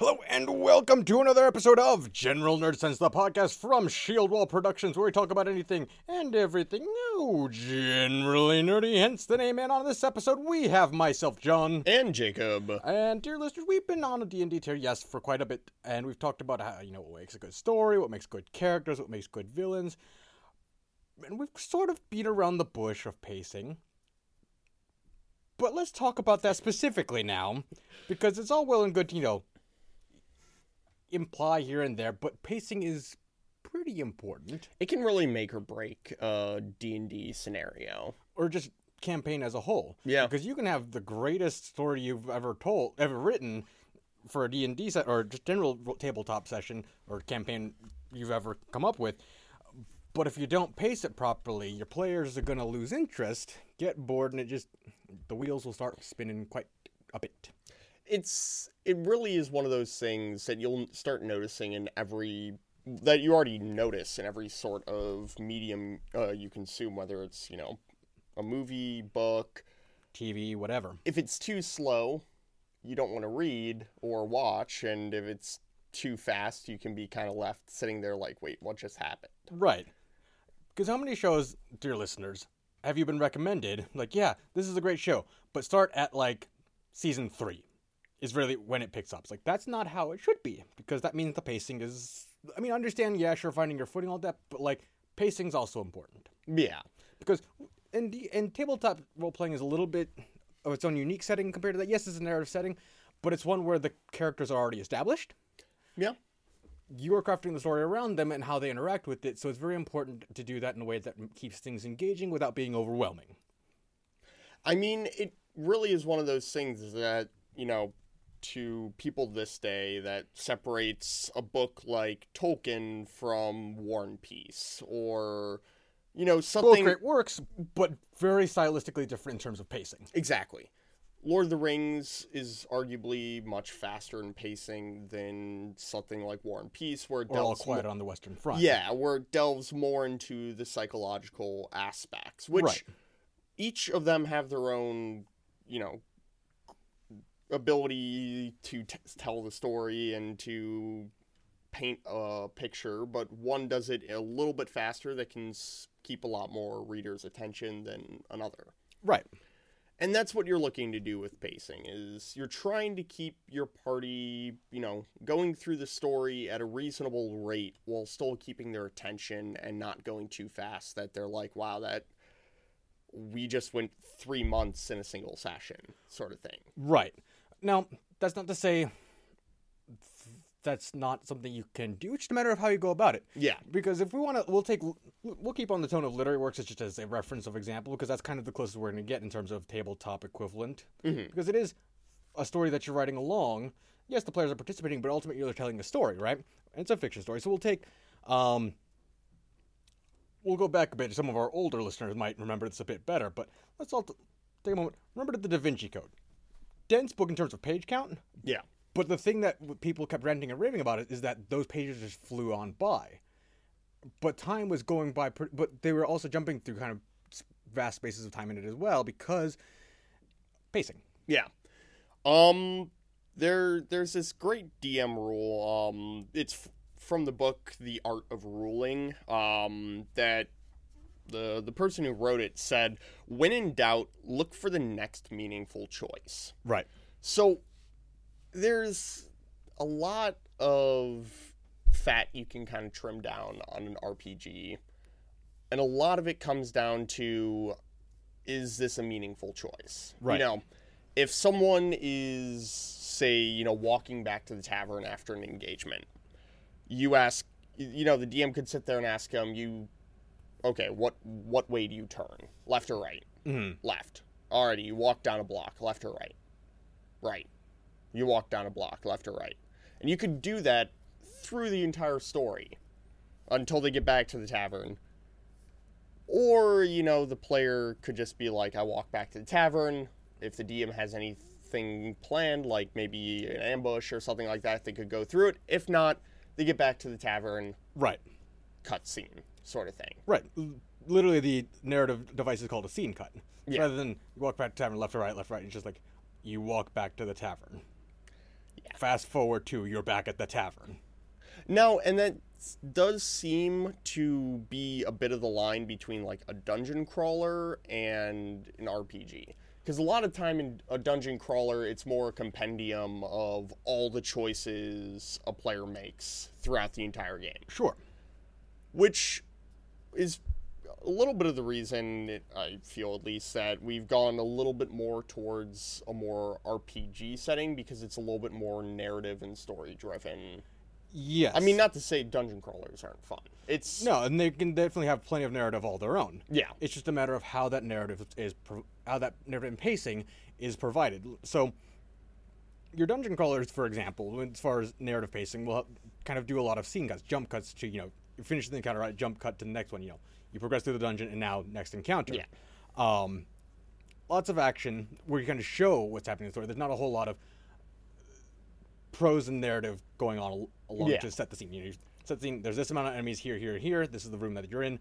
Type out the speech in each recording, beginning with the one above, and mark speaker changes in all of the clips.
Speaker 1: Hello and welcome to another episode of General Nerd Sense, the podcast from Shieldwall Productions, where we talk about anything and everything oh, generally nerdy. Hence the name. And on this episode, we have myself, John,
Speaker 2: and Jacob.
Speaker 1: And dear listeners, we've been on a D&D tier, yes, for quite a bit, and we've talked about how you know what makes a good story, what makes good characters, what makes good villains, and we've sort of beat around the bush of pacing. But let's talk about that specifically now, because it's all well and good, you know, imply here and there, but pacing is pretty important.
Speaker 2: It can really make or break a D&D scenario.
Speaker 1: Or just campaign as a whole.
Speaker 2: Yeah.
Speaker 1: Because you can have the greatest story you've ever told, ever written for a D&D set or just general tabletop session or campaign you've ever come up with. But if you don't pace it properly, your players are going to lose interest, get bored, and it just the wheels will start spinning quite a bit
Speaker 2: it's it really is one of those things that you'll start noticing in every that you already notice in every sort of medium uh, you consume, whether it's you know a movie, book,
Speaker 1: TV, whatever.
Speaker 2: If it's too slow, you don't want to read or watch, and if it's too fast, you can be kind of left sitting there like, wait, what just happened?
Speaker 1: Right. Because how many shows, dear listeners, have you been recommended? Like, yeah, this is a great show, but start at like season three is really when it picks up. It's like that's not how it should be because that means the pacing is. I mean, understand, yeah, sure, finding your footing, all that, but like pacing's also important.
Speaker 2: Yeah,
Speaker 1: because in and tabletop role playing is a little bit of its own unique setting compared to that. Yes, it's a narrative setting, but it's one where the characters are already established.
Speaker 2: Yeah.
Speaker 1: You are crafting the story around them and how they interact with it, so it's very important to do that in a way that keeps things engaging without being overwhelming.
Speaker 2: I mean, it really is one of those things that, you know, to people this day that separates a book like Tolkien from War and Peace or you know something
Speaker 1: both great works but very stylistically different in terms of pacing.
Speaker 2: Exactly. Lord of the Rings is arguably much faster in pacing than something like War and Peace, where it
Speaker 1: or delves All Quiet more, on the Western Front.
Speaker 2: Yeah, where it delves more into the psychological aspects, which right. each of them have their own, you know, ability to t- tell the story and to paint a picture, but one does it a little bit faster that can s- keep a lot more readers' attention than another.
Speaker 1: Right.
Speaker 2: And that's what you're looking to do with pacing is you're trying to keep your party, you know, going through the story at a reasonable rate while still keeping their attention and not going too fast that they're like, wow, that we just went 3 months in a single session sort of thing.
Speaker 1: Right. Now, that's not to say that's not something you can do. It's just a matter of how you go about it.
Speaker 2: Yeah.
Speaker 1: Because if we want to, we'll take, we'll keep on the tone of literary works as just as a reference of example, because that's kind of the closest we're going to get in terms of tabletop equivalent.
Speaker 2: Mm-hmm.
Speaker 1: Because it is a story that you're writing along. Yes, the players are participating, but ultimately you're telling a story, right? And it's a fiction story. So we'll take, um, we'll go back a bit. Some of our older listeners might remember this a bit better, but let's all t- take a moment. Remember the Da Vinci Code dense book in terms of page count.
Speaker 2: Yeah.
Speaker 1: But the thing that people kept ranting and raving about it is that those pages just flew on by. But time was going by, but they were also jumping through kind of vast spaces of time in it as well because pacing.
Speaker 2: Yeah. Um, there, there's this great DM rule. Um, it's f- from the book The Art of Ruling. Um, that the the person who wrote it said, "When in doubt, look for the next meaningful choice."
Speaker 1: Right.
Speaker 2: So there's a lot of fat you can kind of trim down on an RPG, and a lot of it comes down to is this a meaningful choice?
Speaker 1: Right.
Speaker 2: You know, if someone is say, you know, walking back to the tavern after an engagement, you ask you know, the DM could sit there and ask him, you okay, what what way do you turn? Left or right?
Speaker 1: Mm-hmm.
Speaker 2: Left. Alrighty, you walk down a block, left or right? Right. You walk down a block, left or right. And you could do that through the entire story until they get back to the tavern. Or, you know, the player could just be like, I walk back to the tavern. If the DM has anything planned, like maybe an ambush or something like that, they could go through it. If not, they get back to the tavern.
Speaker 1: Right.
Speaker 2: Cutscene sort of thing.
Speaker 1: Right. Literally, the narrative device is called a scene cut.
Speaker 2: Yeah.
Speaker 1: Rather than you walk back to tavern, left or right, left or right, it's just like you walk back to the tavern. Yeah. Fast forward to you're back at the tavern.
Speaker 2: No, and that does seem to be a bit of the line between like a dungeon crawler and an RPG. Because a lot of time in a dungeon crawler, it's more a compendium of all the choices a player makes throughout the entire game,
Speaker 1: Sure.
Speaker 2: which is a little bit of the reason it, I feel at least that we've gone a little bit more towards a more RPG setting because it's a little bit more narrative and story driven.
Speaker 1: Yes.
Speaker 2: I mean, not to say dungeon crawlers aren't fun. It's
Speaker 1: No, and they can definitely have plenty of narrative all their own.
Speaker 2: yeah,
Speaker 1: It's just a matter of how that narrative is, how that narrative and pacing is provided. So, your dungeon crawlers, for example, as far as narrative pacing, will kind of do a lot of scene cuts, jump cuts to you know, you finish the encounter, right, jump cut to the next one. You know, you progress through the dungeon, and now next encounter.
Speaker 2: Yeah.
Speaker 1: Um, lots of action where you kind of show what's happening in the story. There's not a whole lot of prose and narrative going on along
Speaker 2: Yeah.
Speaker 1: to set the scene. You know, you set the scene. There's this amount of enemies here, here, here. This is the room that you're in.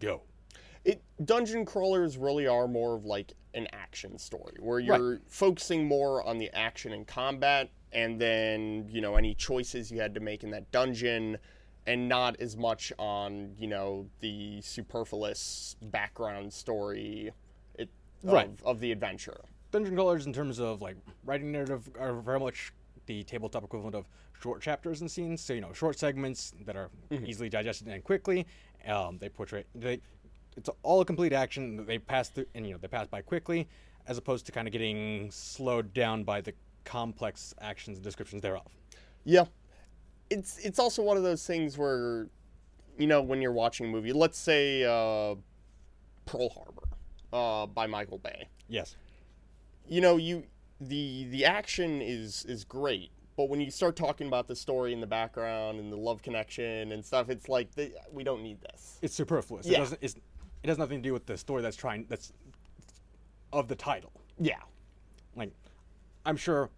Speaker 1: Go.
Speaker 2: it dungeon crawlers really are more of like an action story where you're focusing more on the action and combat, and then you know any choices you had to make in that dungeon, and not as much on you know the superfluous background story. It,
Speaker 1: Right.
Speaker 2: of, of the adventure.
Speaker 1: dungeon crawlers in terms of like writing narrative are very much the tabletop equivalent of short chapters and scenes. So you know, short segments that are easily digested and quickly. Um, they portray they. It's all a complete action. They pass through, and you know they pass by quickly, as opposed to kind of getting slowed down by the complex actions and descriptions thereof.
Speaker 2: Yeah. It's it's also one of those things where you know when you're watching a movie, let's say uh, Pearl Harbor uh, by Michael Bay.
Speaker 1: Yes.
Speaker 2: You know, you the the action is is great, but when you start talking about the story in the background and the love connection and stuff, it's like the, we don't need this.
Speaker 1: It's superfluous. It
Speaker 2: Yeah.
Speaker 1: doesn't. It's, it has nothing to do with the story that's trying. That's of the title.
Speaker 2: Yeah.
Speaker 1: Like, I'm sure,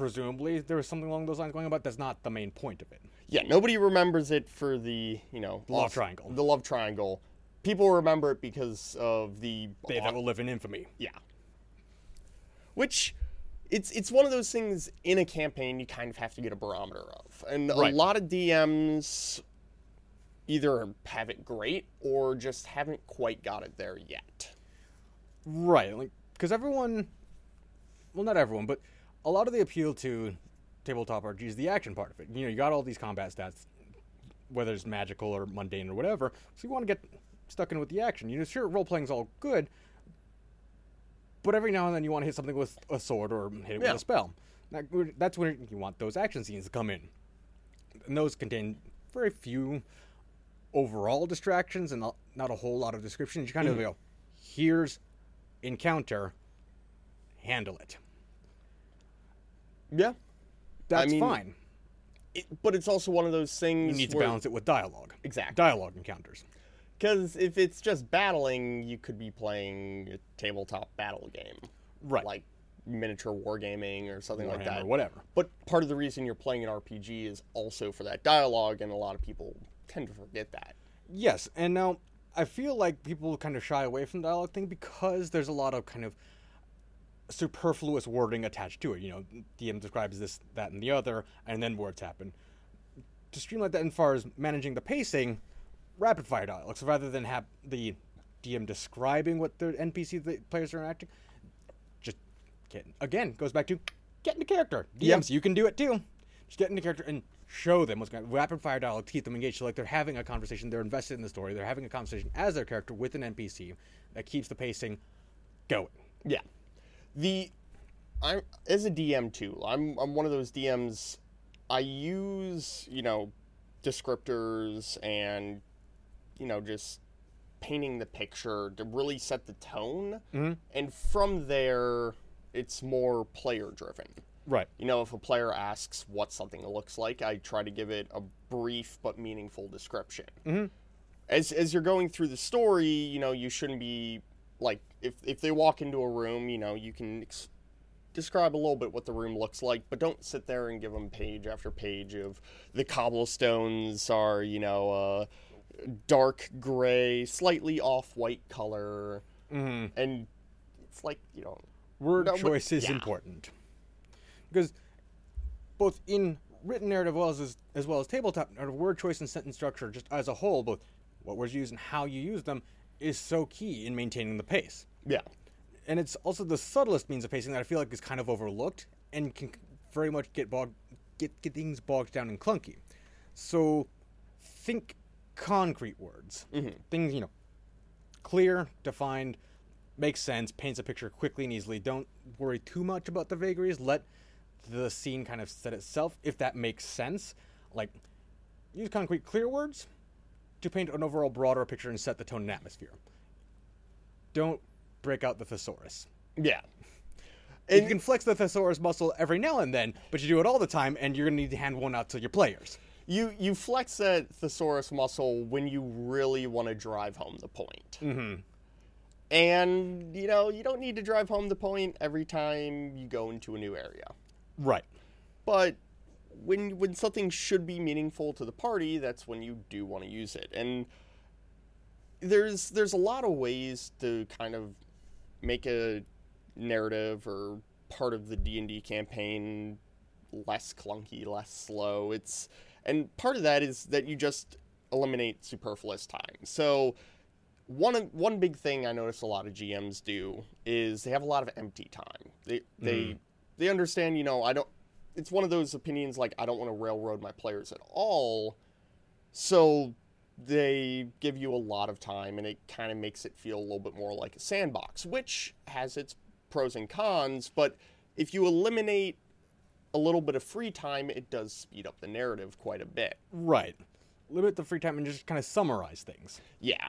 Speaker 1: presumably, there was something along those lines going on, but that's not the main point of it.
Speaker 2: Yeah, nobody remembers it for the, you know,
Speaker 1: love
Speaker 2: off-
Speaker 1: triangle.
Speaker 2: The love triangle. People remember it because of the
Speaker 1: They that will live in infamy.
Speaker 2: Yeah. Which it's it's one of those things in a campaign you kind of have to get a barometer of. And
Speaker 1: Right.
Speaker 2: a lot of DMs either have it great or just haven't quite got it there yet.
Speaker 1: Right, like because everyone, well, not everyone, but a lot of the appeal to tabletop RPG is the action part of it. You know, you got all these combat stats, whether it's magical or mundane or whatever. So you want to get stuck in with the action. You know, sure, role playing's all good, but every now and then you want to hit something with a sword or hit it
Speaker 2: Yeah.
Speaker 1: with a spell. That, that's when you want those action scenes to come in, and those contain very few overall distractions and not, not a whole lot of descriptions. You kind of mm-hmm. go, here's encounter, handle it.
Speaker 2: Yeah.
Speaker 1: That's
Speaker 2: mean,
Speaker 1: fine.
Speaker 2: It, but it's also one of those things
Speaker 1: You need to
Speaker 2: where-
Speaker 1: balance it with dialogue.
Speaker 2: Exactly.
Speaker 1: Dialogue encounters.
Speaker 2: Because if it's just battling, you could be playing a tabletop battle game.
Speaker 1: Right.
Speaker 2: Like miniature wargaming or something like that.
Speaker 1: Or whatever.
Speaker 2: But part of the reason you're playing an RPG is also for that dialogue, and a lot of people tend to forget that.
Speaker 1: Yes, and now I feel like people kind of shy away from the dialogue thing because there's a lot of kind of superfluous wording attached to it. You know, DM describes this, that, and the other, and then words happen. To streamline that, as far as managing the pacing, rapid fire dialogue. So rather than have the DM describing what the NPC the players are interacting, just get again goes back to get into character. DMs, you can do it too. Just get into character and show them what's going. on. Rapid fire dialogue to keep them engaged. So like they're having a conversation, they're invested in the story, they're having a conversation as their character with an NPC that keeps the pacing going.
Speaker 2: Yeah. The I'm as a DM too. I'm I'm one of those DMs I use, you know, descriptors and you know, just painting the picture to really set the tone.
Speaker 1: Mhm.
Speaker 2: And from there it's more player driven.
Speaker 1: Right.
Speaker 2: You know, if a player asks what something looks like, I try to give it a brief but meaningful description.
Speaker 1: Mhm.
Speaker 2: As as you're going through the story, you know, you shouldn't be like if if they walk into a room, you know, you can ex- describe a little bit what the room looks like, but don't sit there and give them page after page of the cobblestones are, you know, uh, dark gray, slightly off white color,
Speaker 1: hmm
Speaker 2: and it's like you know,
Speaker 1: Word
Speaker 2: No, but-
Speaker 1: choice is
Speaker 2: yeah.
Speaker 1: important. Because both in written narrative as well as as well as tabletop narrative, word choice and sentence structure, just as a whole, both what words you use and how you use them, is so key in maintaining the pace.
Speaker 2: Yeah.
Speaker 1: And it's also the subtlest means of pacing that I feel like is kind of overlooked and can very much get bogged, get get things bogged down and clunky. So, think concrete words, mm-hmm. things you know, clear, defined, makes sense, paints a picture quickly and easily. Don't worry too much about the vagaries. Let the scene kind of set itself if that makes sense. Like, use concrete, clear words to paint an overall broader picture and set the tone and atmosphere. Don't break out the thesaurus.
Speaker 2: Yeah.
Speaker 1: And you can flex the thesaurus muscle every now and then, but you do it all the time, and you're gonna need to hand one out to your players.
Speaker 2: You you flex that thesaurus muscle when you really want to drive home the point. Mm-hmm. And you know you don't need to drive home the point every time you go into a new area.
Speaker 1: Right.
Speaker 2: But when when something should be meaningful to the party, that's when you do want to use it. And there's there's a lot of ways to kind of make a narrative or part of the D&D campaign less clunky, less slow. It's and part of that is that you just eliminate superfluous time. So one one big thing I notice a lot of GMs do is they have a lot of empty time. They they mm. they understand, you know, I don't it's one of those opinions like I don't want to railroad my players at all. So they give you a lot of time and it kind of makes it feel a little bit more like a sandbox, which has its pros and cons, but if you eliminate a little bit of free time, it does speed up the narrative quite a bit.
Speaker 1: Right. Limit the free time and just kind of summarize things.
Speaker 2: Yeah.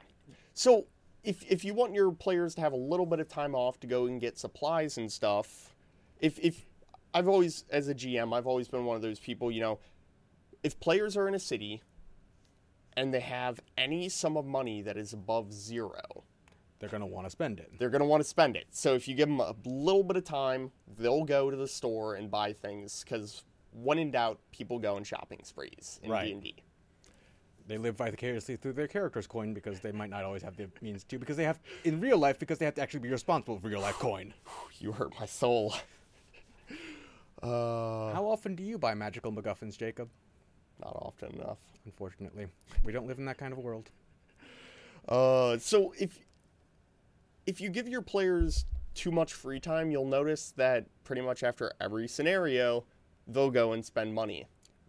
Speaker 2: So if if you want your players to have a little bit of time off to go and get supplies and stuff, if if I've always as a GM, I've always been one of those people, you know, if players are in a city and they have any sum of money that is above 0,
Speaker 1: They're gonna want to spend it.
Speaker 2: they're going to want to spend it. So if you give them a little bit of time, they'll go to the store and buy things cuz when in doubt, people go on shopping sprees in
Speaker 1: Right.
Speaker 2: D&D.
Speaker 1: They live vicariously through their character's coin because they might not always have the means to. Because they have in real life because they have to actually be responsible for real life coin.
Speaker 2: You hurt my soul. Uh,
Speaker 1: How often do you buy magical MacGuffins, Jacob?
Speaker 2: not often enough.
Speaker 1: Unfortunately, we don't live in that kind of world.
Speaker 2: Uh, so if if you give your players too much free time, you'll notice that pretty much after every scenario, they'll go and spend money.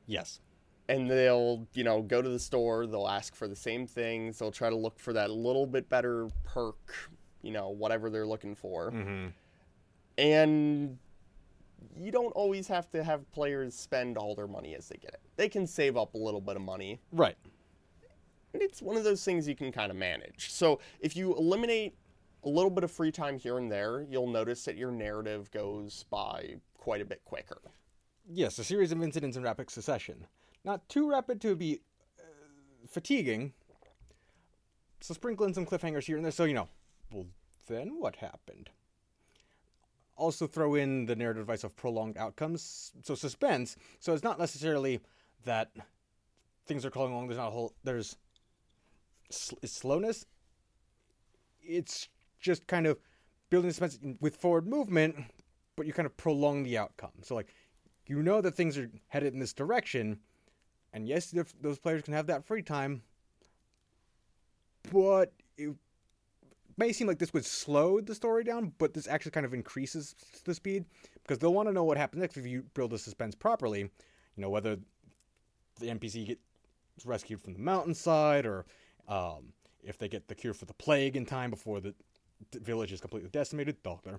Speaker 1: Yes.
Speaker 2: And they'll, you know, go to the store, they'll ask for the same things, they'll try to look for that little bit better perk, you know, whatever they're looking for.
Speaker 1: Mm-hmm.
Speaker 2: And you don't always have to have players spend all their money as they get it. They can save up a little bit of money
Speaker 1: Right.
Speaker 2: And it's one of those things you can kind of manage. So if you eliminate a little bit of free time here and there, you'll notice that your narrative goes by quite a bit quicker.
Speaker 1: Yes, a series of incidents in rapid succession. Not too rapid to be uh, fatiguing. So sprinkle in some cliffhangers here and there so you know, well, then what happened? Also throw in the narrative device of prolonged outcomes, so suspense. So it's not necessarily that things are going along. There's not a whole. There's sl- slowness. It's just kind of building suspense with forward movement, but you kind of prolong the outcome. So like, you know that things are headed in this direction, and yes, those players can have that free time, but it may seem like this would slow the story down, but this actually kind of increases the speed because they'll want to know what happens next if you build the suspense properly. You know whether the NPC gets rescued from the mountainside or um, if they get the cure for the plague in time before the, village is completely decimated. Doctor.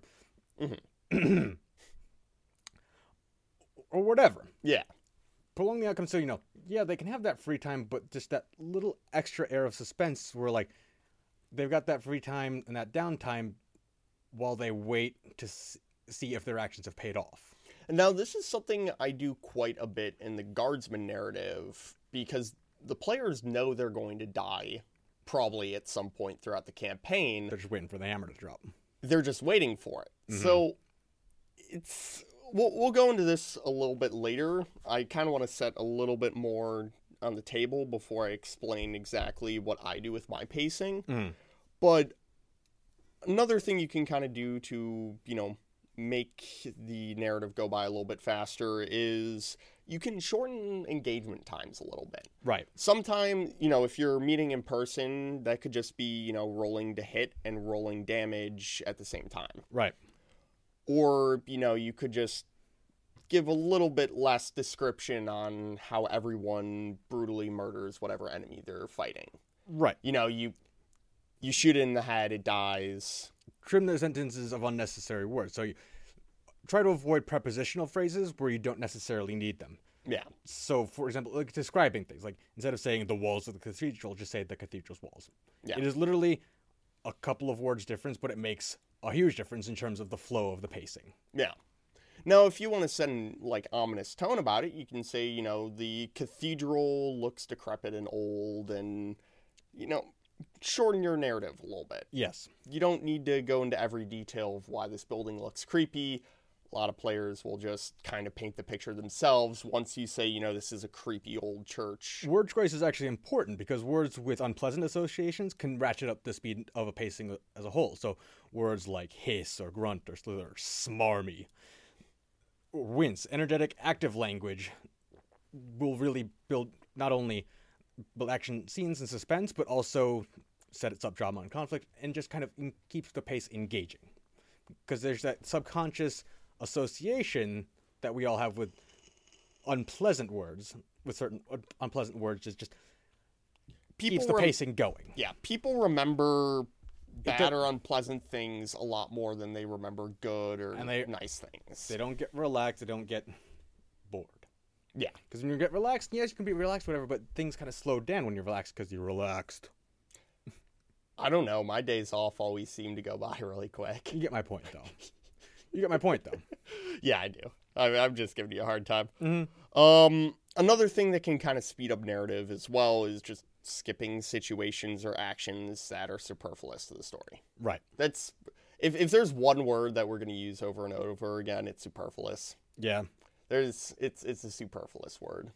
Speaker 1: or whatever.
Speaker 2: Yeah.
Speaker 1: Prolong the outcome so you know, yeah, they can have that free time, but just that little extra air of suspense where like they've got that free time and that downtime while they wait to see if their actions have paid off.
Speaker 2: And now this is something I do quite a bit in the guardsman narrative because the players know they're going to die probably at some point throughout the campaign.
Speaker 1: They're just waiting for the hammer to drop.
Speaker 2: they're just waiting for it. So it's we'll we'll go into this a little bit later. I kind of want to set a little bit more on the table before I explain exactly what I do with my pacing.
Speaker 1: Mhm.
Speaker 2: But another thing you can kind of do to, you know, make the narrative go by a little bit faster is you can shorten engagement times a little bit.
Speaker 1: Right.
Speaker 2: Sometime, you know, if you're meeting in person, that could just be, you know, rolling to hit and rolling damage at the same time.
Speaker 1: Right.
Speaker 2: Or, you know, you could just give a little bit less description on how everyone brutally murders whatever enemy they're fighting.
Speaker 1: Right.
Speaker 2: You know, you you shoot it in the head, it dies.
Speaker 1: Trim the sentences of unnecessary words. So you try to avoid prepositional phrases where you don't necessarily need them.
Speaker 2: Yeah.
Speaker 1: So, for example, like describing things, like instead of saying the walls of the cathedral, just say the cathedral's walls.
Speaker 2: Yeah.
Speaker 1: It is literally a couple of words difference, but it makes a huge difference in terms of the flow of the pacing.
Speaker 2: Yeah. Now, if you want to send like ominous tone about it, you can say, you know, the cathedral looks decrepit and old, and you know, shorten your narrative a little bit.
Speaker 1: Yes.
Speaker 2: You don't need to go into every detail of why this building looks creepy. A lot of players will just kind of paint the picture themselves once you say, you know, this is a creepy old church.
Speaker 1: Word choice is actually important because words with unpleasant associations can ratchet up the speed of a pacing as a whole. So words like hiss or grunt or slither, or smarmy, or wince, energetic, active language will really build not only action scenes and suspense, but also set its up drama and conflict, and just kind of in- keeps the pace engaging. Because there's that subconscious association that we all have with unpleasant words, with certain un- unpleasant words, just just keeps the
Speaker 2: rem-
Speaker 1: pacing going.
Speaker 2: Yeah, people remember bad or unpleasant things a lot more than they remember good or
Speaker 1: they-
Speaker 2: nice things.
Speaker 1: They don't get relaxed. They don't get.
Speaker 2: Yeah.
Speaker 1: Because when you get relaxed, yes, you can be relaxed, whatever, but things kind of slow down when you're relaxed because you're relaxed.
Speaker 2: I don't know. My days off always seem to go by really quick.
Speaker 1: You get my point, though. you get my point, though.
Speaker 2: Yeah, I do. I, I'm just giving you a hard time.
Speaker 1: Mhm.
Speaker 2: Um, another thing that can kind of speed up narrative as well is just skipping situations or actions that are superfluous to the story.
Speaker 1: Right.
Speaker 2: That's if if there's one word that we're going to use over and over again, it's superfluous.
Speaker 1: Yeah.
Speaker 2: There's it's it's a superfluous word.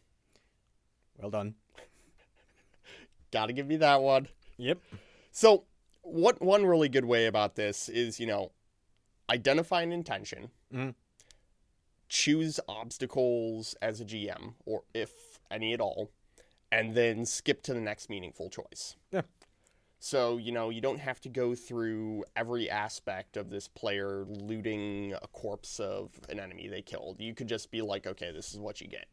Speaker 1: Well done.
Speaker 2: Got to give me that one.
Speaker 1: Yep.
Speaker 2: So, what one really good way about this is, you know, identify an intention,
Speaker 1: Mhm.
Speaker 2: choose obstacles as a GM, or if any at all, and then skip to the next meaningful choice.
Speaker 1: Yeah.
Speaker 2: So, you know, you don't have to go through every aspect of this player looting a corpse of an enemy they killed. You could just be like, okay, this is what you get.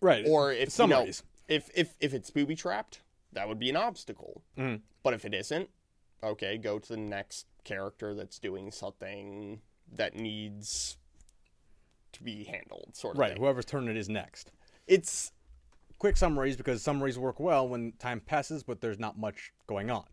Speaker 1: Right.
Speaker 2: Or if you know, if if if it's booby trapped, that would be an obstacle.
Speaker 1: Mhm.
Speaker 2: But if it isn't, okay, go to the next character that's doing something that needs to be handled, sort of
Speaker 1: Right.
Speaker 2: thing.
Speaker 1: Whoever's turn it is next.
Speaker 2: It's
Speaker 1: Quick summaries because summaries work well when time passes, but there's not much going on.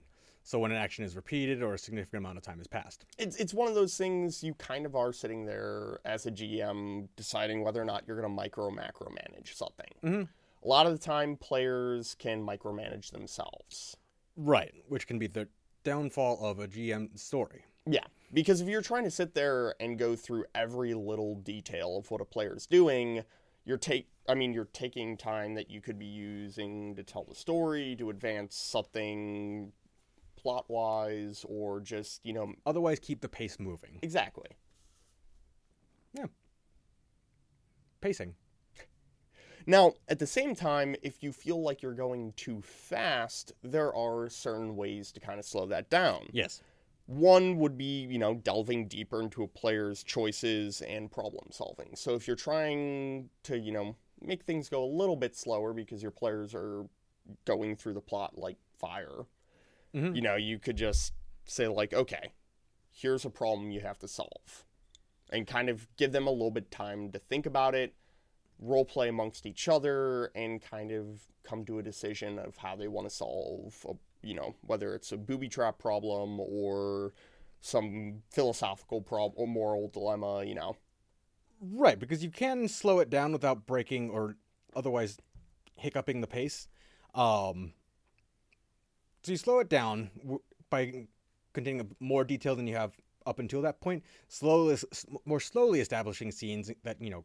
Speaker 1: So when an action is repeated or a significant amount of time has passed.
Speaker 2: it's it's one of those things you kind of are sitting there as a GM deciding whether or not you're going to micro macro manage something.
Speaker 1: Mhm.
Speaker 2: A lot of the time, players can micromanage themselves.
Speaker 1: Right. Which can be the downfall of a GM story.
Speaker 2: Yeah, because if you're trying to sit there and go through every little detail of what a player's doing, you're take I mean you're taking time that you could be using to tell the story, to advance something plot wise or just, you know,
Speaker 1: Otherwise, keep the pace moving.
Speaker 2: exactly. Yeah.
Speaker 1: Pacing.
Speaker 2: Now, at the same time, if you feel like you're going too fast, there are certain ways to kind of slow that down.
Speaker 1: Yes.
Speaker 2: One would be, you know, delving deeper into a player's choices and problem solving. So if you're trying to, you know, make things go a little bit slower because your players are going through the plot like fire,
Speaker 1: Mhm.
Speaker 2: you know, you could just say, like, okay, here's a problem you have to solve. And kind of give them a little bit time to think about it, role play amongst each other, and kind of come to a decision of how they want to solve a you know, whether it's a booby trap problem or some philosophical problem or moral dilemma, you know.
Speaker 1: Right, because you can slow it down without breaking or otherwise hiccuping the pace. Um, so you slow it down by containing more detail than you have up until that point. Slowly, more slowly establishing scenes that you know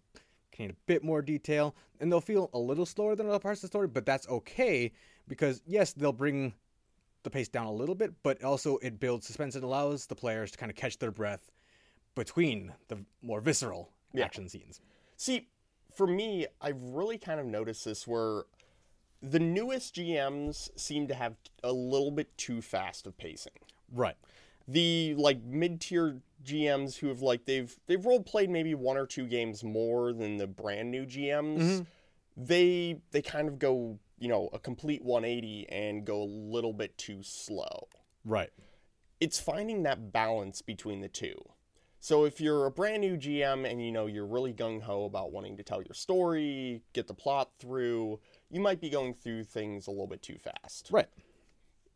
Speaker 1: contain a bit more detail, and they'll feel a little slower than other parts of the story, but that's okay because yes, they'll bring the pace down a little bit, but also it builds suspense and allows the players to kind of catch their breath between the more visceral
Speaker 2: Yeah.
Speaker 1: action scenes.
Speaker 2: See, for me, I've really kind of noticed this where the newest GMs seem to have a little bit too fast of pacing.
Speaker 1: Right.
Speaker 2: The like mid-tier GMs who have like they've they've role played maybe one or two games more than the brand new GMs. Mm-hmm. They they kind of go, you know, a complete 180 and go a little bit too slow.
Speaker 1: Right.
Speaker 2: it's finding that balance between the two. So if you're a brand new GM and you know you're really gung ho about wanting to tell your story, get the plot through, you might be going through things a little bit too fast.
Speaker 1: Right.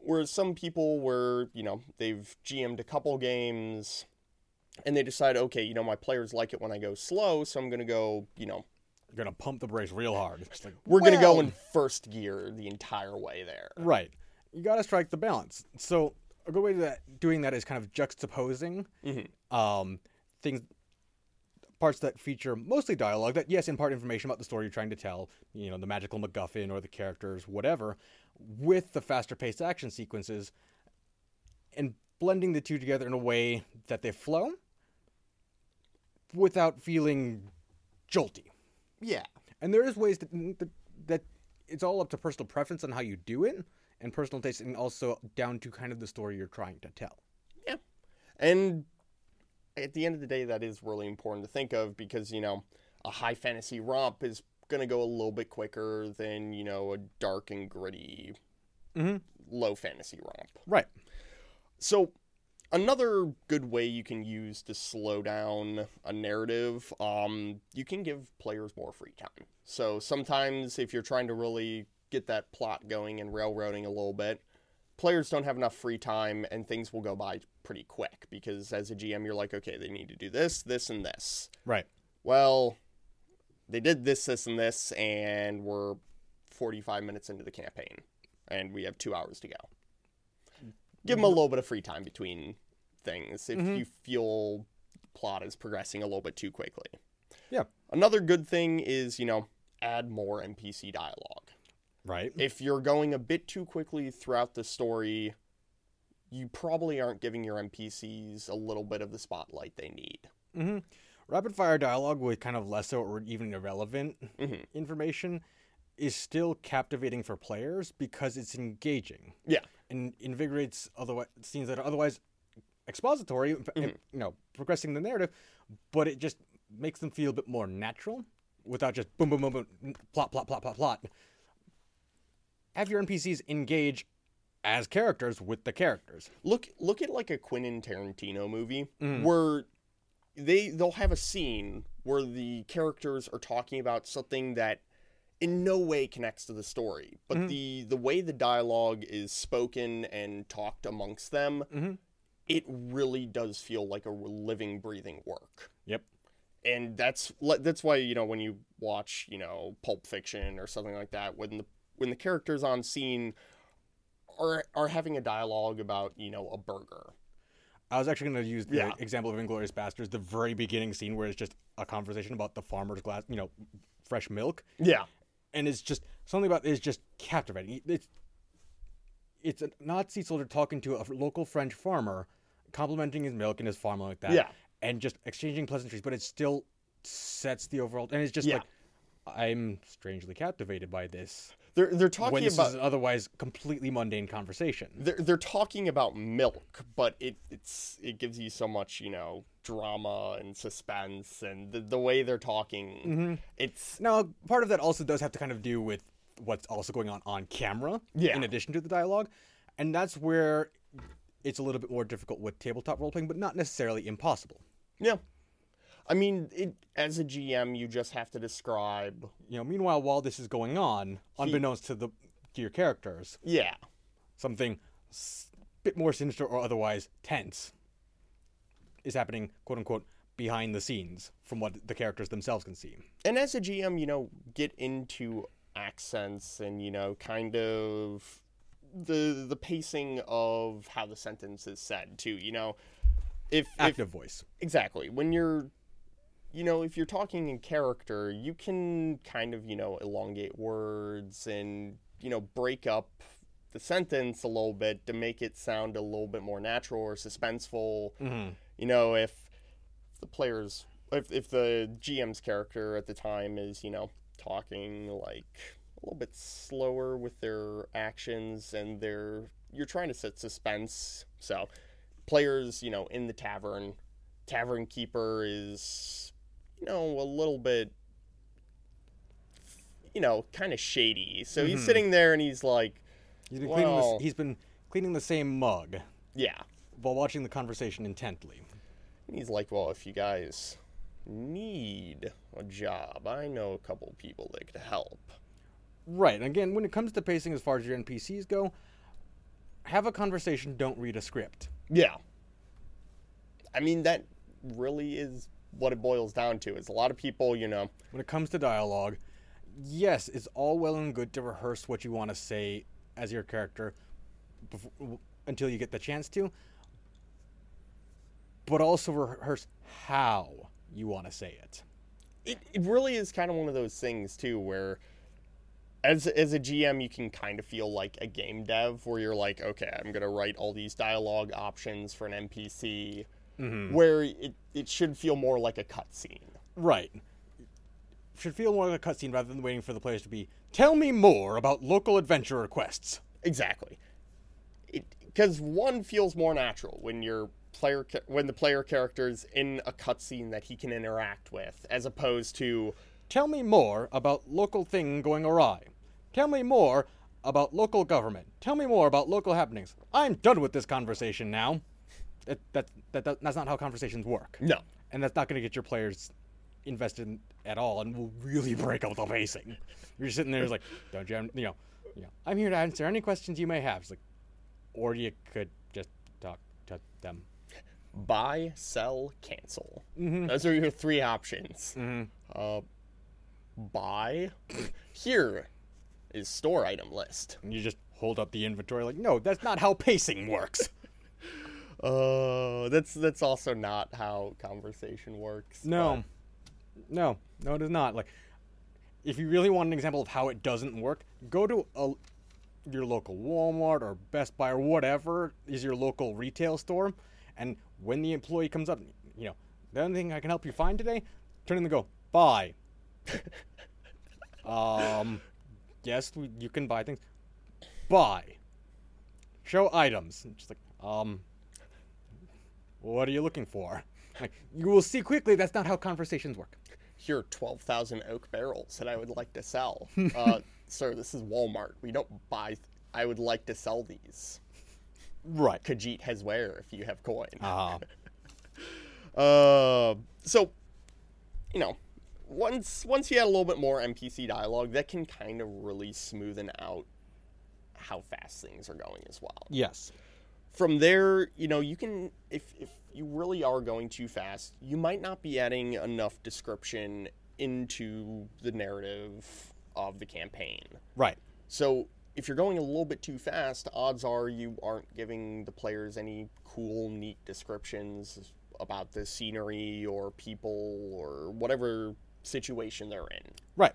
Speaker 2: Whereas some people were, you know, they've GM'd a couple games and they decide, okay, you know, my players like it when I go slow, so I'm going to go, you know,
Speaker 1: You're gonna pump the brakes real hard. Like,
Speaker 2: we're going to go in first gear the entire way there.
Speaker 1: Right. You got to strike the balance. So a good way to that, doing that is kind of juxtaposing
Speaker 2: Mhm.
Speaker 1: um, things, parts that feature mostly dialogue that yes, impart information about the story you're trying to tell. You know, the magical MacGuffin or the characters, whatever, with the faster paced action sequences, and blending the two together in a way that they flow without feeling jolty.
Speaker 2: Yeah.
Speaker 1: And there is ways that, that that it's all up to personal preference on how you do it, and personal taste, and also down to kind of the story you're trying to tell.
Speaker 2: Yeah. And at the end of the day, that is really important to think of because, you know, a high fantasy romp is going to go a little bit quicker than, you know, a dark and gritty
Speaker 1: Mm-hmm.
Speaker 2: low fantasy romp.
Speaker 1: Right.
Speaker 2: So, another good way you can use to slow down a narrative, um, you can give players more free time. So, sometimes if you're trying to really get that plot going and railroading a little bit, players don't have enough free time and things will go by pretty quick because as a GM, you're like, okay, they need to do this, this, and this.
Speaker 1: Right.
Speaker 2: Well, they did this, this, and this, and we're 45 minutes into the campaign, and we have two hours to go. Give them a little bit of free time between things if
Speaker 1: Mhm.
Speaker 2: you feel plot is progressing a little bit too quickly.
Speaker 1: Yeah.
Speaker 2: Another good thing is, you know, add more NPC dialogue.
Speaker 1: Right.
Speaker 2: If you're going a bit too quickly throughout the story, you probably aren't giving your NPCs a little bit of the spotlight they need.
Speaker 1: Mm-hmm. Rapid fire dialogue with kind of lesser or even irrelevant
Speaker 2: Mhm.
Speaker 1: information is still captivating for players because it's engaging
Speaker 2: Yeah.
Speaker 1: and invigorates otherwise scenes that are otherwise expository, in- you know, progressing the narrative, but it just makes them feel a bit more natural without just boom, boom, boom, boom, plot, plot, plot, plot, plot. Have your NPCs engage as characters with the characters.
Speaker 2: Look look at like a Quentin Tarantino movie
Speaker 1: Mhm.
Speaker 2: where they they'll have a scene where the characters are talking about something that in no way connects to the story, but
Speaker 1: Mhm.
Speaker 2: the the way the dialogue is spoken and talked amongst them,
Speaker 1: Mhm.
Speaker 2: it really does feel like a living breathing work.
Speaker 1: Yep.
Speaker 2: and that's that's why you know when you watch you know Pulp Fiction or something like that when the when the characters on scene are are having a dialogue about you know a burger
Speaker 1: I was actually going to use the
Speaker 2: Yeah.
Speaker 1: example of Inglourious Basterds, the very beginning scene where it's just a conversation about the farmer's glass, you know, fresh milk,
Speaker 2: yeah
Speaker 1: and it's just something about it's just captivating. It's it's a Nazi soldier talking to a local French farmer, complimenting his milk and his farm like that,
Speaker 2: Yeah.
Speaker 1: and just exchanging pleasantries, but it still sets the overall, and it's just
Speaker 2: Yeah.
Speaker 1: like I'm strangely captivated by this
Speaker 2: they're they're talking
Speaker 1: when this
Speaker 2: about
Speaker 1: is an otherwise completely mundane conversation.
Speaker 2: they're, they're talking about milk but it it's it gives you so much you know drama and suspense and the, the way they're talking
Speaker 1: Mhm.
Speaker 2: it's
Speaker 1: Now, part of that also does have to kind of do with what's also going on on camera,
Speaker 2: Yeah.
Speaker 1: in addition to the dialogue, and that's where it's a little bit more difficult with tabletop role playing, but not necessarily impossible.
Speaker 2: yeah i mean it as a gm you just have to describe
Speaker 1: You know, meanwhile, while this is going on, unbeknownst to the to your characters,
Speaker 2: yeah
Speaker 1: something s- bit more sinister or otherwise tense is happening, quote unquote, behind the scenes from what the characters themselves can see.
Speaker 2: and as a GM, you know, get into accents and you know, kind of the the pacing of how the sentence is said too. You know, if, if
Speaker 1: Active voice.
Speaker 2: exactly when you're, you know, if you're talking in character, you can kind of you know elongate words and you know break up the sentence a little bit to make it sound a little bit more natural or suspenseful
Speaker 1: hmm
Speaker 2: you know if the players, if if the GM's character at the time is you know talking like a little bit slower with their actions and they're you're trying to set suspense. So players, you know, in the tavern, tavern keeper is you know a little bit you know kind of shady. So he's mm-hmm. sitting there and he's like,
Speaker 1: He's been, cleaning
Speaker 2: Well-
Speaker 1: this, he's been cleaning the same mug
Speaker 2: yeah.
Speaker 1: while watching the conversation intently.
Speaker 2: And he's like, well, if you guys need a job, I know a couple people that could help.
Speaker 1: Right. And again, when it comes to pacing as far as your NPCs go, have a conversation, don't read a script.
Speaker 2: Yeah. I mean, that really is what it boils down to. Is a lot of people, you know,
Speaker 1: When it comes to dialogue, yes, it's all well and good to rehearse what you want to say as your character before, until you get the chance to, but also rehearse how you want to say it.
Speaker 2: it, it really is kind of one of those things too where as as a GM you can kind of feel like a game dev where you're like okay I'm going to write all these dialogue options for an NPC Mm-hmm. where it, it should feel more like a cutscene.
Speaker 1: Right. Should feel more like a cutscene rather than waiting for the players to be, tell me more about local adventure quests.
Speaker 2: Exactly. Because one feels more natural when your player when the player character's in a cutscene that he can interact with, as opposed to
Speaker 1: Tell me more about local thing going awry. Tell me more about local government. Tell me more about local happenings. I'm done with this conversation now. That, that, that, that- that's not how conversations work.
Speaker 2: no.
Speaker 1: And that's not going to get your players invested in, at all and will really break up the pacing. You're sitting there, it's like, don't you, have, you know, you know, I'm here to answer any questions you may have. It's like, or you could just talk to them.
Speaker 2: buy, sell, cancel. Those are your three options. Uh, buy. Here is store item list.
Speaker 1: And you just hold up the inventory like, no, that's not how pacing works.
Speaker 2: Uh, that's that's also not how conversation works.
Speaker 1: No, no, no, it is not. Like, if you really want an example of how it doesn't work, go to a, your local Walmart or Best Buy or whatever is your local retail store, and when the employee comes up, you know, the only thing I can help you find today, turn in and go buy. um, yes, we- you can buy things. Buy. Show items. Just like, um, what are you looking for? Like, you will see quickly that's not how conversations work.
Speaker 2: Here are twelve thousand oak barrels that I would like to sell. uh, sir, this is Walmart. We don't buy. I would like to sell these.
Speaker 1: Right.
Speaker 2: Khajiit has where if you have coin.
Speaker 1: Uh,
Speaker 2: Uh, so, you know, once once you add a little bit more NPC dialogue, that can kind of really smoothen out how fast things are going as well.
Speaker 1: yes.
Speaker 2: From there, you know, you can if if you really are going too fast, you might not be adding enough description into the narrative of the campaign.
Speaker 1: Right.
Speaker 2: So if you're going a little bit too fast, odds are you aren't giving the players any cool, neat descriptions about the scenery or people or whatever situation they're in,
Speaker 1: Right.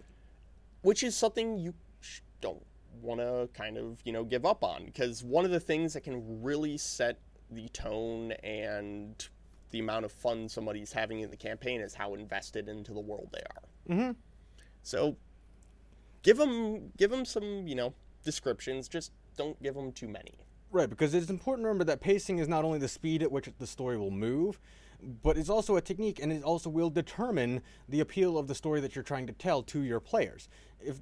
Speaker 2: which is something you sh- don't want to kind of you know give up on because one of the things that can really set the tone and the amount of fun somebody's having in the campaign is how invested into the world they are.
Speaker 1: Mm-hmm.
Speaker 2: So give them give them some you know descriptions. Just don't give them too many.
Speaker 1: Right, because it's important to remember that pacing is not only the speed at which the story will move, but it's also a technique and it also will determine the appeal of the story that you're trying to tell to your players. If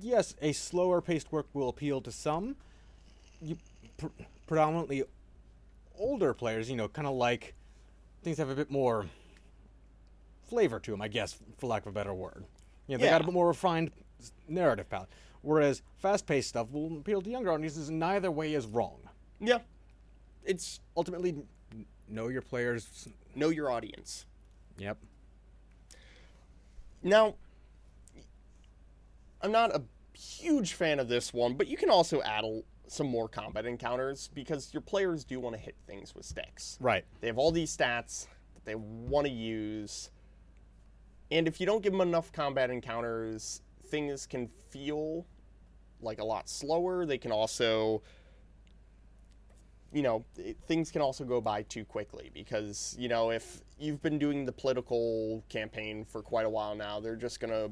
Speaker 1: yes, a slower paced work will appeal to some, you pr- predominantly older players, you know, kind of like things have a bit more flavor to them, I guess, for lack of a better word. You know, they got a bit more refined narrative palette. Whereas fast-paced stuff will appeal to younger audiences, and neither way is wrong.
Speaker 2: Yeah, it's
Speaker 1: Ultimately, know your players.
Speaker 2: know your audience.
Speaker 1: Yep.
Speaker 2: Now, I'm not a huge fan of this one, but you can also add a, some more combat encounters because your players do want to hit things with sticks.
Speaker 1: Right.
Speaker 2: They have all these stats that they want to use. And if you don't give them enough combat encounters, things can feel like a lot slower. They can also you know, it, things can also go by too quickly because, you know, if you've been doing the political campaign for quite a while now, they're just going to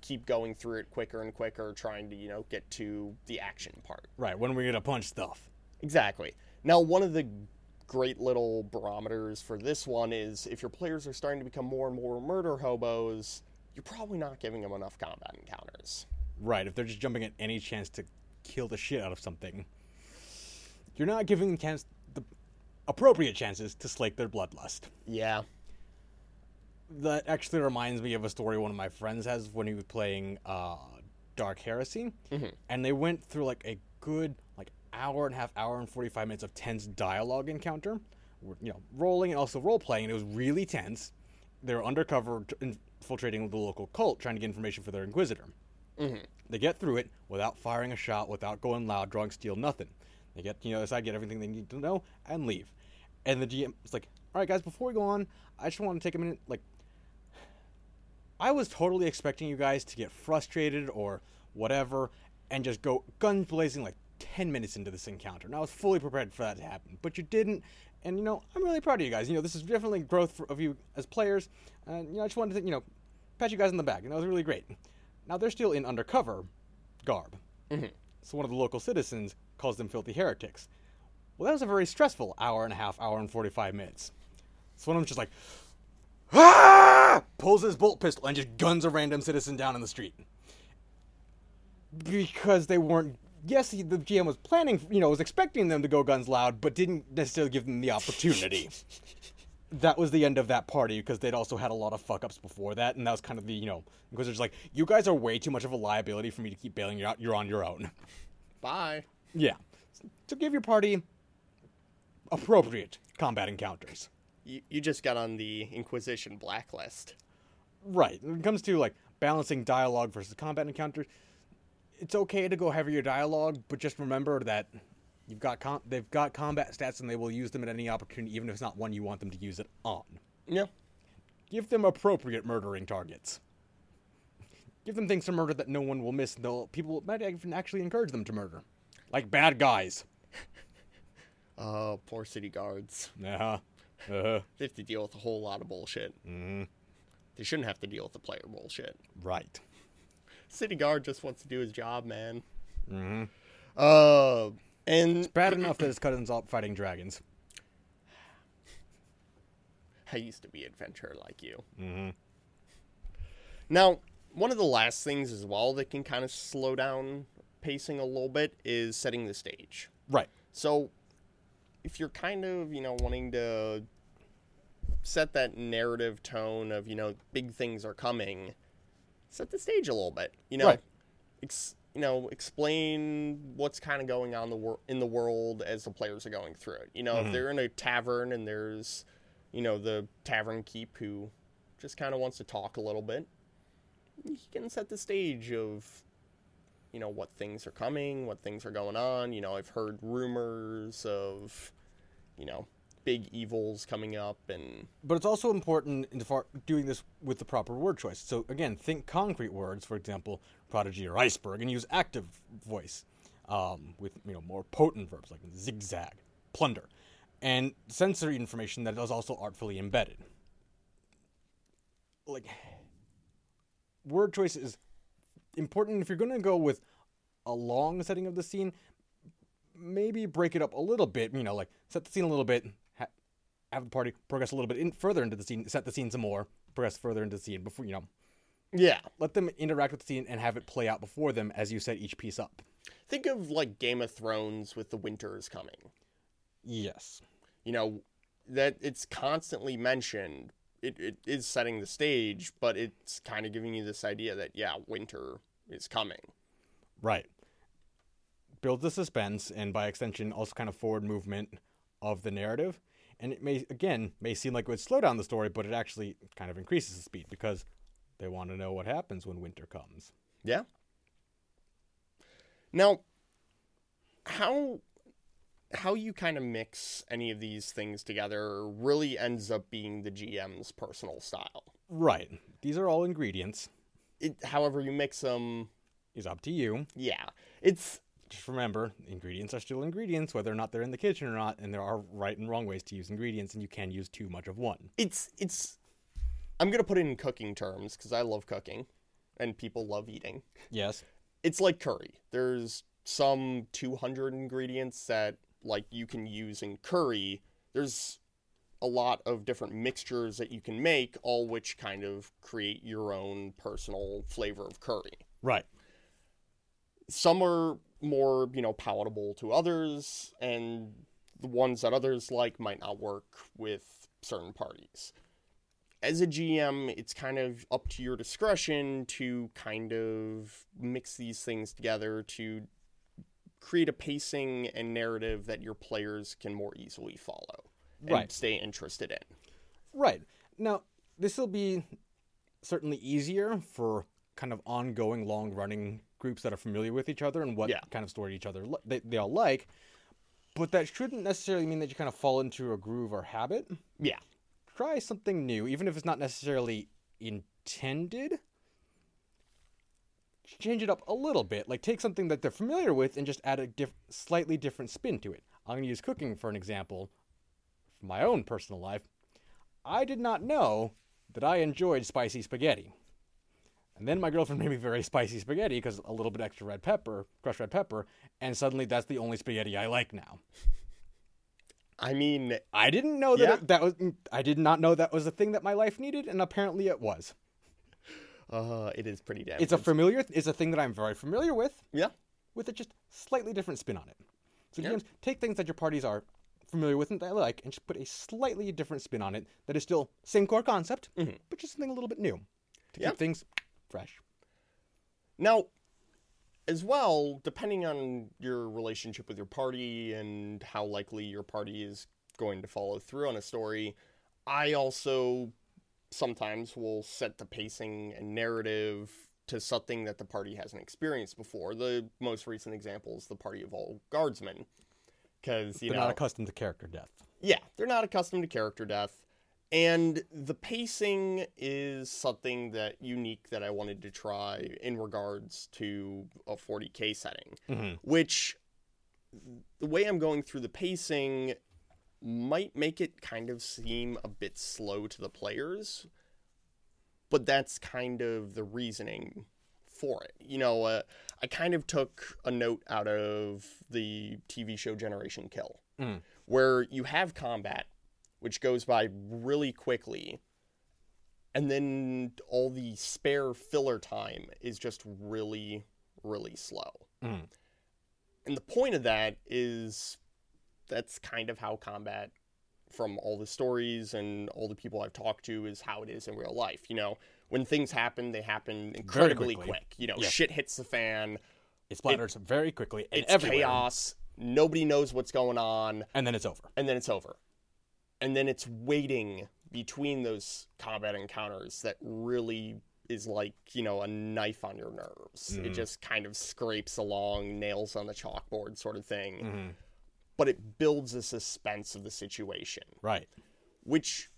Speaker 2: keep going through it quicker and quicker, trying to, you know, get to the action part.
Speaker 1: Right, when we're we gonna punch stuff?
Speaker 2: Exactly. Now, one of the great little barometers for this one is if your players are starting to become more and more murder hobos, you're probably not giving them enough combat encounters.
Speaker 1: Right, if they're just jumping at any chance to kill the shit out of something, you're not giving them chance, the appropriate chances to slake their bloodlust.
Speaker 2: Yeah.
Speaker 1: That actually reminds me of a story one of my friends has when he was playing uh, Dark Heresy, and they went through like a good like hour and a half, hour and forty five minutes of tense dialogue encounter, you know, rolling and also role playing. It was really tense. They were undercover, infiltrating the local cult, trying to get information for their inquisitor. They get through it without firing a shot, without going loud, drawing steel, nothing. They get you know aside, get everything they need to know, and leave. And the GM is like, "All right, guys, before we go on, I just want to take a minute. Like, I was totally expecting you guys to get frustrated or whatever, and just go guns blazing like ten minutes into this encounter. And I was fully prepared for that to happen, but you didn't. And you know, I'm really proud of you guys. You know, this is definitely growth for, of you as players. And you know, I just wanted to you know pat you guys on the back, and that was really great. Now they're still in undercover garb. So one of the local citizens calls them filthy heretics. Well, that was a very stressful hour and a half, hour and 45 minutes. So one of them's just like, ah! Pulls his bolt pistol and just guns a random citizen down in the street. Because they weren't. Yes, the GM was planning, you know, was expecting them to go guns loud, but didn't necessarily give them the opportunity. that was the end of that party because they'd also had a lot of fuck ups before that, and that was kind of the, you know, because it's like, you guys are way too much of a liability for me to keep bailing you out. You're on your own.
Speaker 2: Bye.
Speaker 1: Yeah. So give your party appropriate combat encounters.
Speaker 2: You, you just got on the Inquisition blacklist.
Speaker 1: Right. When it comes to like balancing dialogue versus combat encounters, it's okay to go heavier dialogue, but just remember that you've got com- they've got combat stats and they will use them at any opportunity, even if it's not one you want them to use it on.
Speaker 2: Yeah.
Speaker 1: Give them appropriate murdering targets. Give them things to murder that no one will miss. and They'll people might even actually encourage them to murder, like bad guys.
Speaker 2: Oh, poor city guards.
Speaker 1: Uh huh. Uh-huh.
Speaker 2: They have to deal with a whole lot of bullshit. Mm-hmm. They shouldn't have to deal with the player bullshit.
Speaker 1: Right.
Speaker 2: City guard just wants to do his job, man. Mm-hmm. Uh, and
Speaker 1: Bad enough that his cousin's out fighting dragons.
Speaker 2: I used to be an adventurer like you. Mm-hmm. Now, one of the last things as well that can kind of slow down pacing a little bit is setting the stage.
Speaker 1: Right.
Speaker 2: So, if you're kind of, you know, wanting to set that narrative tone of, you know, big things are coming, set the stage a little bit. You know,
Speaker 1: Right.
Speaker 2: ex- you know, explain what's kind of going on the wor- in the world as the players are going through it. You know, if mm-hmm. they're in a tavern and there's, you know, the tavern keep who just kind of wants to talk a little bit, you can set the stage of you know what things are coming, what things are going on. You know, I've heard rumors of, you know, big evils coming up, and
Speaker 1: But it's also important in doing this with the proper word choice. So again, think concrete words, for example, prodigy or iceberg, and use active voice um, with you know more potent verbs like zigzag, plunder, and sensory information that is also artfully embedded. Like word choice is important if you're going to go with a long setting of the scene. Maybe break it up a little bit. You know, like set the scene a little bit, ha- have the party progress a little bit in, further into the scene, set the scene some more, progress further into the scene before you know,
Speaker 2: yeah,
Speaker 1: let them interact with the scene and have it play out before them as you set each piece up.
Speaker 2: think of like Game of Thrones with the winters coming.
Speaker 1: Yes.
Speaker 2: You know, that it's constantly mentioned. It, it is setting the stage, but it's kind of giving you this idea that yeah, winter is coming.
Speaker 1: Right. Build the suspense and by extension also kind of forward movement of the narrative. And it may again may seem like it would slow down the story, but it actually kind of increases the speed because they want to know what happens when winter comes.
Speaker 2: Yeah. Now, how how you kind of mix any of these things together really ends up being the GM's personal style.
Speaker 1: Right. These are all ingredients.
Speaker 2: It, however you mix them,
Speaker 1: Is up to you.
Speaker 2: yeah, it's
Speaker 1: just remember, ingredients are still ingredients, whether or not they're in the kitchen or not, and there are right and wrong ways to use ingredients, and you can use too much of one.
Speaker 2: It's it's. I'm gonna put it in cooking terms because I love cooking, and people love eating.
Speaker 1: Yes.
Speaker 2: It's like curry. There's some 200 ingredients that like you can use in curry. There's a lot of different mixtures that you can make, all which kind of create your own personal flavor of curry.
Speaker 1: Right.
Speaker 2: Some are more, you know, palatable to others, and the ones that others like might not work with certain parties. As a GM, it's kind of up to your discretion to kind of mix these things together to create a pacing and narrative that your players can more easily follow and
Speaker 1: Right.
Speaker 2: stay interested in.
Speaker 1: Right. Now, this will be certainly easier for kind of ongoing, long running groups that are familiar with each other and what
Speaker 2: Yeah.
Speaker 1: kind of story each other li- they, they all like. But that shouldn't necessarily mean that you kind of fall into a groove or habit.
Speaker 2: Yeah.
Speaker 1: Try something new, even if it's not necessarily intended. Change it up a little bit. Like take something that they're familiar with and just add a diff- slightly different spin to it. I'm going to use cooking for an example from my own personal life. I did not know that I enjoyed spicy spaghetti. And then my girlfriend made me very spicy spaghetti because a little bit extra red pepper, crushed red pepper, and suddenly that's the only spaghetti I like now.
Speaker 2: I mean,
Speaker 1: I didn't know that
Speaker 2: Yeah.
Speaker 1: it- that was I did not know that was a thing that my life needed and apparently it was.
Speaker 2: Uh, it is pretty damn
Speaker 1: It's a familiar it's a thing that I'm very familiar with
Speaker 2: yeah.
Speaker 1: with a just slightly different spin on it. So
Speaker 2: Yeah.
Speaker 1: GMs take things that your parties are familiar with and that they like and just put a slightly different spin on it that is still same core concept,
Speaker 2: Mhm.
Speaker 1: but just something a little bit new to
Speaker 2: Yeah.
Speaker 1: keep things fresh.
Speaker 2: Now, as well, depending on your relationship with your party and how likely your party is going to follow through on a story, I also sometimes will set the pacing and narrative to something that the party hasn't experienced before. The most recent example is the party of all guardsmen. Because, you
Speaker 1: They're
Speaker 2: know,
Speaker 1: not accustomed to character death.
Speaker 2: yeah, they're not accustomed to character death. And the pacing is something that unique that I wanted to try in regards to a 40k setting,
Speaker 1: Mhm.
Speaker 2: which the way I'm going through the pacing might make it kind of seem a bit slow to the players, but that's kind of the reasoning for it. You know, uh, I kind of took a note out of the TV show Generation Kill,
Speaker 1: Mm.
Speaker 2: where you have combat, which goes by really quickly, and then all the spare filler time is just really, really slow.
Speaker 1: Mm.
Speaker 2: And the point of that is that's kind of how combat from all the stories and all the people I've talked to is how it is in real life. You know, when things happen, they happen incredibly quick. You know, shit hits the fan,
Speaker 1: It splatters very quickly and
Speaker 2: it's
Speaker 1: everywhere,
Speaker 2: chaos, nobody knows what's going on,
Speaker 1: and then it's over.
Speaker 2: and then it's over. And then it's waiting between those combat encounters that really is like, you know, a knife on your nerves. It
Speaker 1: Mhm.
Speaker 2: just kind of scrapes along, nails on the chalkboard sort of thing.
Speaker 1: Mhm.
Speaker 2: But it builds a suspense of the situation,
Speaker 1: Right.
Speaker 2: which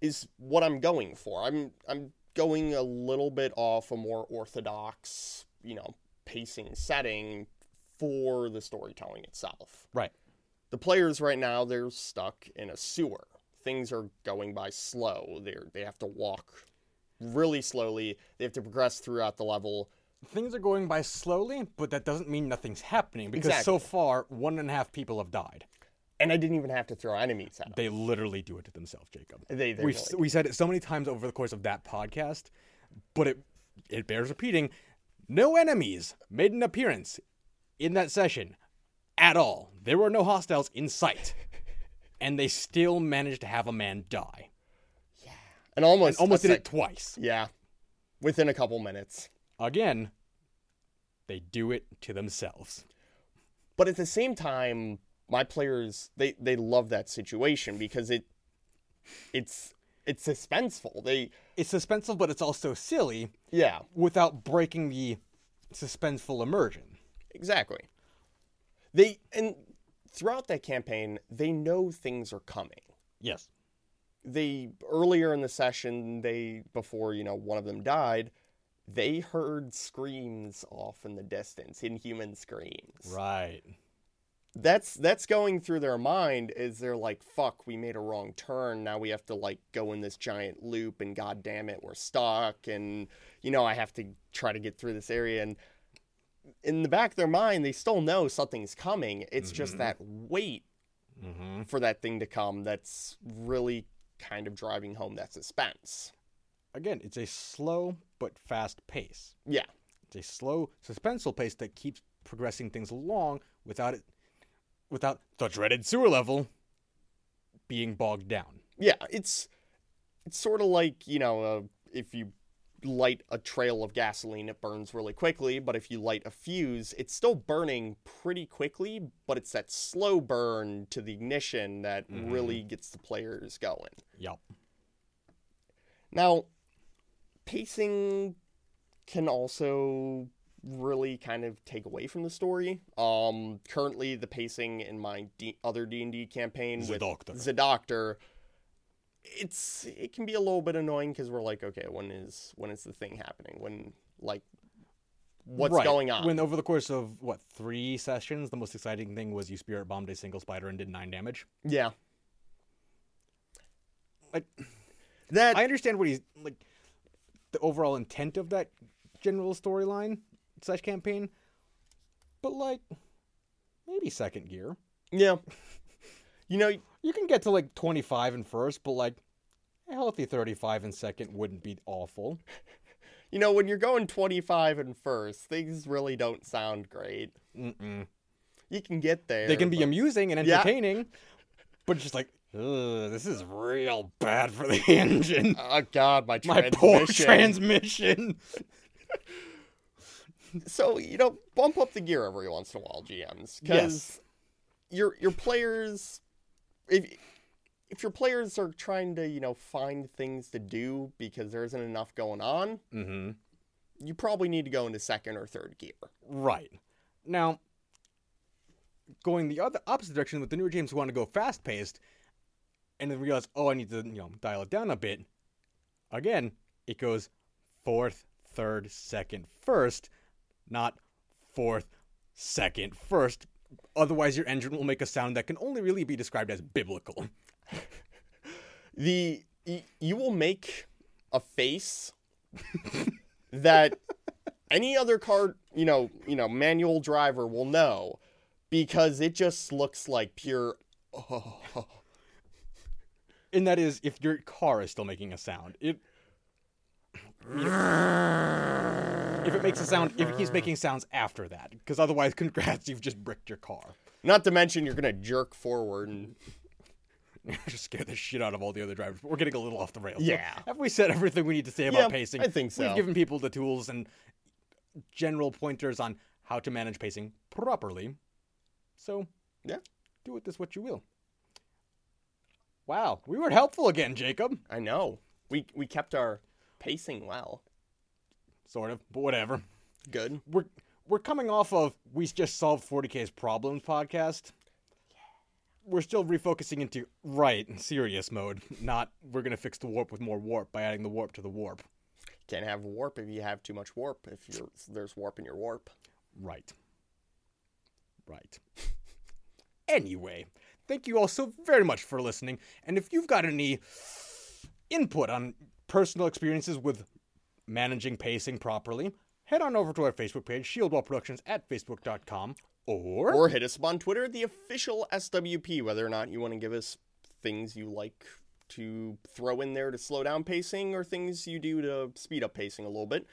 Speaker 2: is what I'm going for. I'm I'm going a little bit off a more orthodox, you know, pacing setting for the storytelling itself
Speaker 1: Right.
Speaker 2: the players right now they're stuck in a sewer things are going by slow they they have to walk really slowly they have to progress throughout the level
Speaker 1: Things are going by slowly, but that doesn't mean nothing's happening because so far one and a half people have died.
Speaker 2: and i didn't even have to throw enemies at them
Speaker 1: They literally do it to themselves, Jacob.
Speaker 2: they,
Speaker 1: We've
Speaker 2: really-
Speaker 1: we said it so many times over the course of that podcast, but it it bears repeating. No enemies made an appearance in that session at all. There were no hostiles in sight, and they still managed to have a man die.
Speaker 2: Yeah, and almost
Speaker 1: Almost did
Speaker 2: sec-
Speaker 1: it twice.
Speaker 2: yeah within a couple minutes
Speaker 1: Again, they do it to themselves.
Speaker 2: but at the same time my players they they love that situation because it it's it's suspenseful they
Speaker 1: It's suspenseful, but it's also silly
Speaker 2: yeah
Speaker 1: without breaking the suspenseful immersion.
Speaker 2: Exactly. They and throughout that campaign, they know things are coming.
Speaker 1: Yes.
Speaker 2: They earlier in the session, they before, you know, one of them died, they heard screams off in the distance, inhuman screams.
Speaker 1: Right.
Speaker 2: That's that's going through their mind is they're like, fuck, we made a wrong turn. Now we have to like go in this giant loop and god damn it, we're stuck and you know, I have to try to get through this area and in the back of their mind they still know something's coming. It's just
Speaker 1: Mhm.
Speaker 2: that wait
Speaker 1: Mm-hmm.
Speaker 2: for that thing to come that's really kind of driving home that suspense.
Speaker 1: Again, it's a slow but fast pace.
Speaker 2: Yeah.
Speaker 1: It's a slow, suspenseful pace that keeps progressing things along without it, without the dreaded sewer level being bogged down.
Speaker 2: Yeah, it's it's sort of like you know uh, if you light a trail of gasoline, it burns really quickly. But if you light a fuse, it's still burning pretty quickly. But it's that slow burn to the ignition that
Speaker 1: Mhm.
Speaker 2: really gets the players going.
Speaker 1: Yep.
Speaker 2: Now, pacing can also really kind of take away from the story. Um, currently, the pacing in my D- other D and D campaign
Speaker 1: The
Speaker 2: with
Speaker 1: Doctor.
Speaker 2: the Doctor, it's it can be a little bit annoying because we're like, okay, when is when is the thing happening? When like what's
Speaker 1: Right.
Speaker 2: going on?
Speaker 1: When over the course of what three sessions, the most exciting thing was you spirit bombed a single spider and did nine damage.
Speaker 2: yeah,
Speaker 1: Like
Speaker 2: that
Speaker 1: I understand what he's like, the overall intent of that general storyline slash campaign, but like maybe second gear.
Speaker 2: yeah. You know,
Speaker 1: You can get to like twenty five in first, but like a healthy thirty five in second wouldn't be awful.
Speaker 2: you know when you're going 25 and first, things really don't sound great.
Speaker 1: Mm-mm.
Speaker 2: You can get there.
Speaker 1: They can be
Speaker 2: but-
Speaker 1: amusing and
Speaker 2: Yeah.
Speaker 1: entertaining, but it's just like, this is real bad for the engine.
Speaker 2: Oh God, my
Speaker 1: My
Speaker 2: transmission.
Speaker 1: poor transmission.
Speaker 2: so you know, bump up the gear every once in a while, GMs, because your your players, if if your players are trying to you know find things to do because there isn't enough going on,
Speaker 1: Mm-hmm.
Speaker 2: you probably need to go into second or third gear.
Speaker 1: Right. Now, going the other opposite direction with the newer games who want to go fast paced and then realize, oh, I need to, you know, dial it down a bit. Again, it goes fourth, third, second, first, not fourth, second, first. Otherwise, your engine will make a sound that can only really be described as biblical.
Speaker 2: The y- you will make a face that any other car, you know, you know, manual driver will know because it just looks like pure. Oh,
Speaker 1: And that is if your car is still making a sound. It if it makes a sound, if it keeps making sounds after that, because otherwise, congrats, you've just bricked your car.
Speaker 2: Not to mention you're gonna jerk forward and
Speaker 1: just scare the shit out of all the other drivers. But we're getting a little off the rails.
Speaker 2: Yeah.
Speaker 1: have we said everything we need to say about
Speaker 2: Yeah,
Speaker 1: pacing?
Speaker 2: I think so.
Speaker 1: We've given people the tools and general pointers on how to manage pacing properly. So,
Speaker 2: Yeah.
Speaker 1: do with this what you will. Wow, we were helpful again, Jacob.
Speaker 2: I know we we kept our pacing well.
Speaker 1: Sort of, but whatever.
Speaker 2: Good.
Speaker 1: we're we're coming off of we just solved 40k's problems podcast. We're still refocusing into right and serious mode, not we're gonna fix the warp with more warp by adding the warp to the warp.
Speaker 2: Can't have warp if you have too much warp. If you're, there's warp in your warp.
Speaker 1: Right. Right. anyway, thank you all so very much for listening. And if you've got any input on personal experiences with managing pacing properly, head on over to our Facebook page, Shieldwall Productions at facebook.com, or,
Speaker 2: Or hit us up on Twitter, the official SWP, whether or not you want to give us things you like to throw in there to slow down pacing or things you do to speed up pacing a little bit.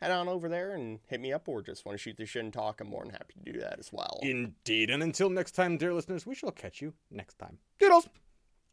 Speaker 2: Head on over there and hit me up or just want to shoot the shit and talk. I'm more than happy to do that as well.
Speaker 1: Indeed. And until next time, dear listeners, we shall catch you next time. Doodles!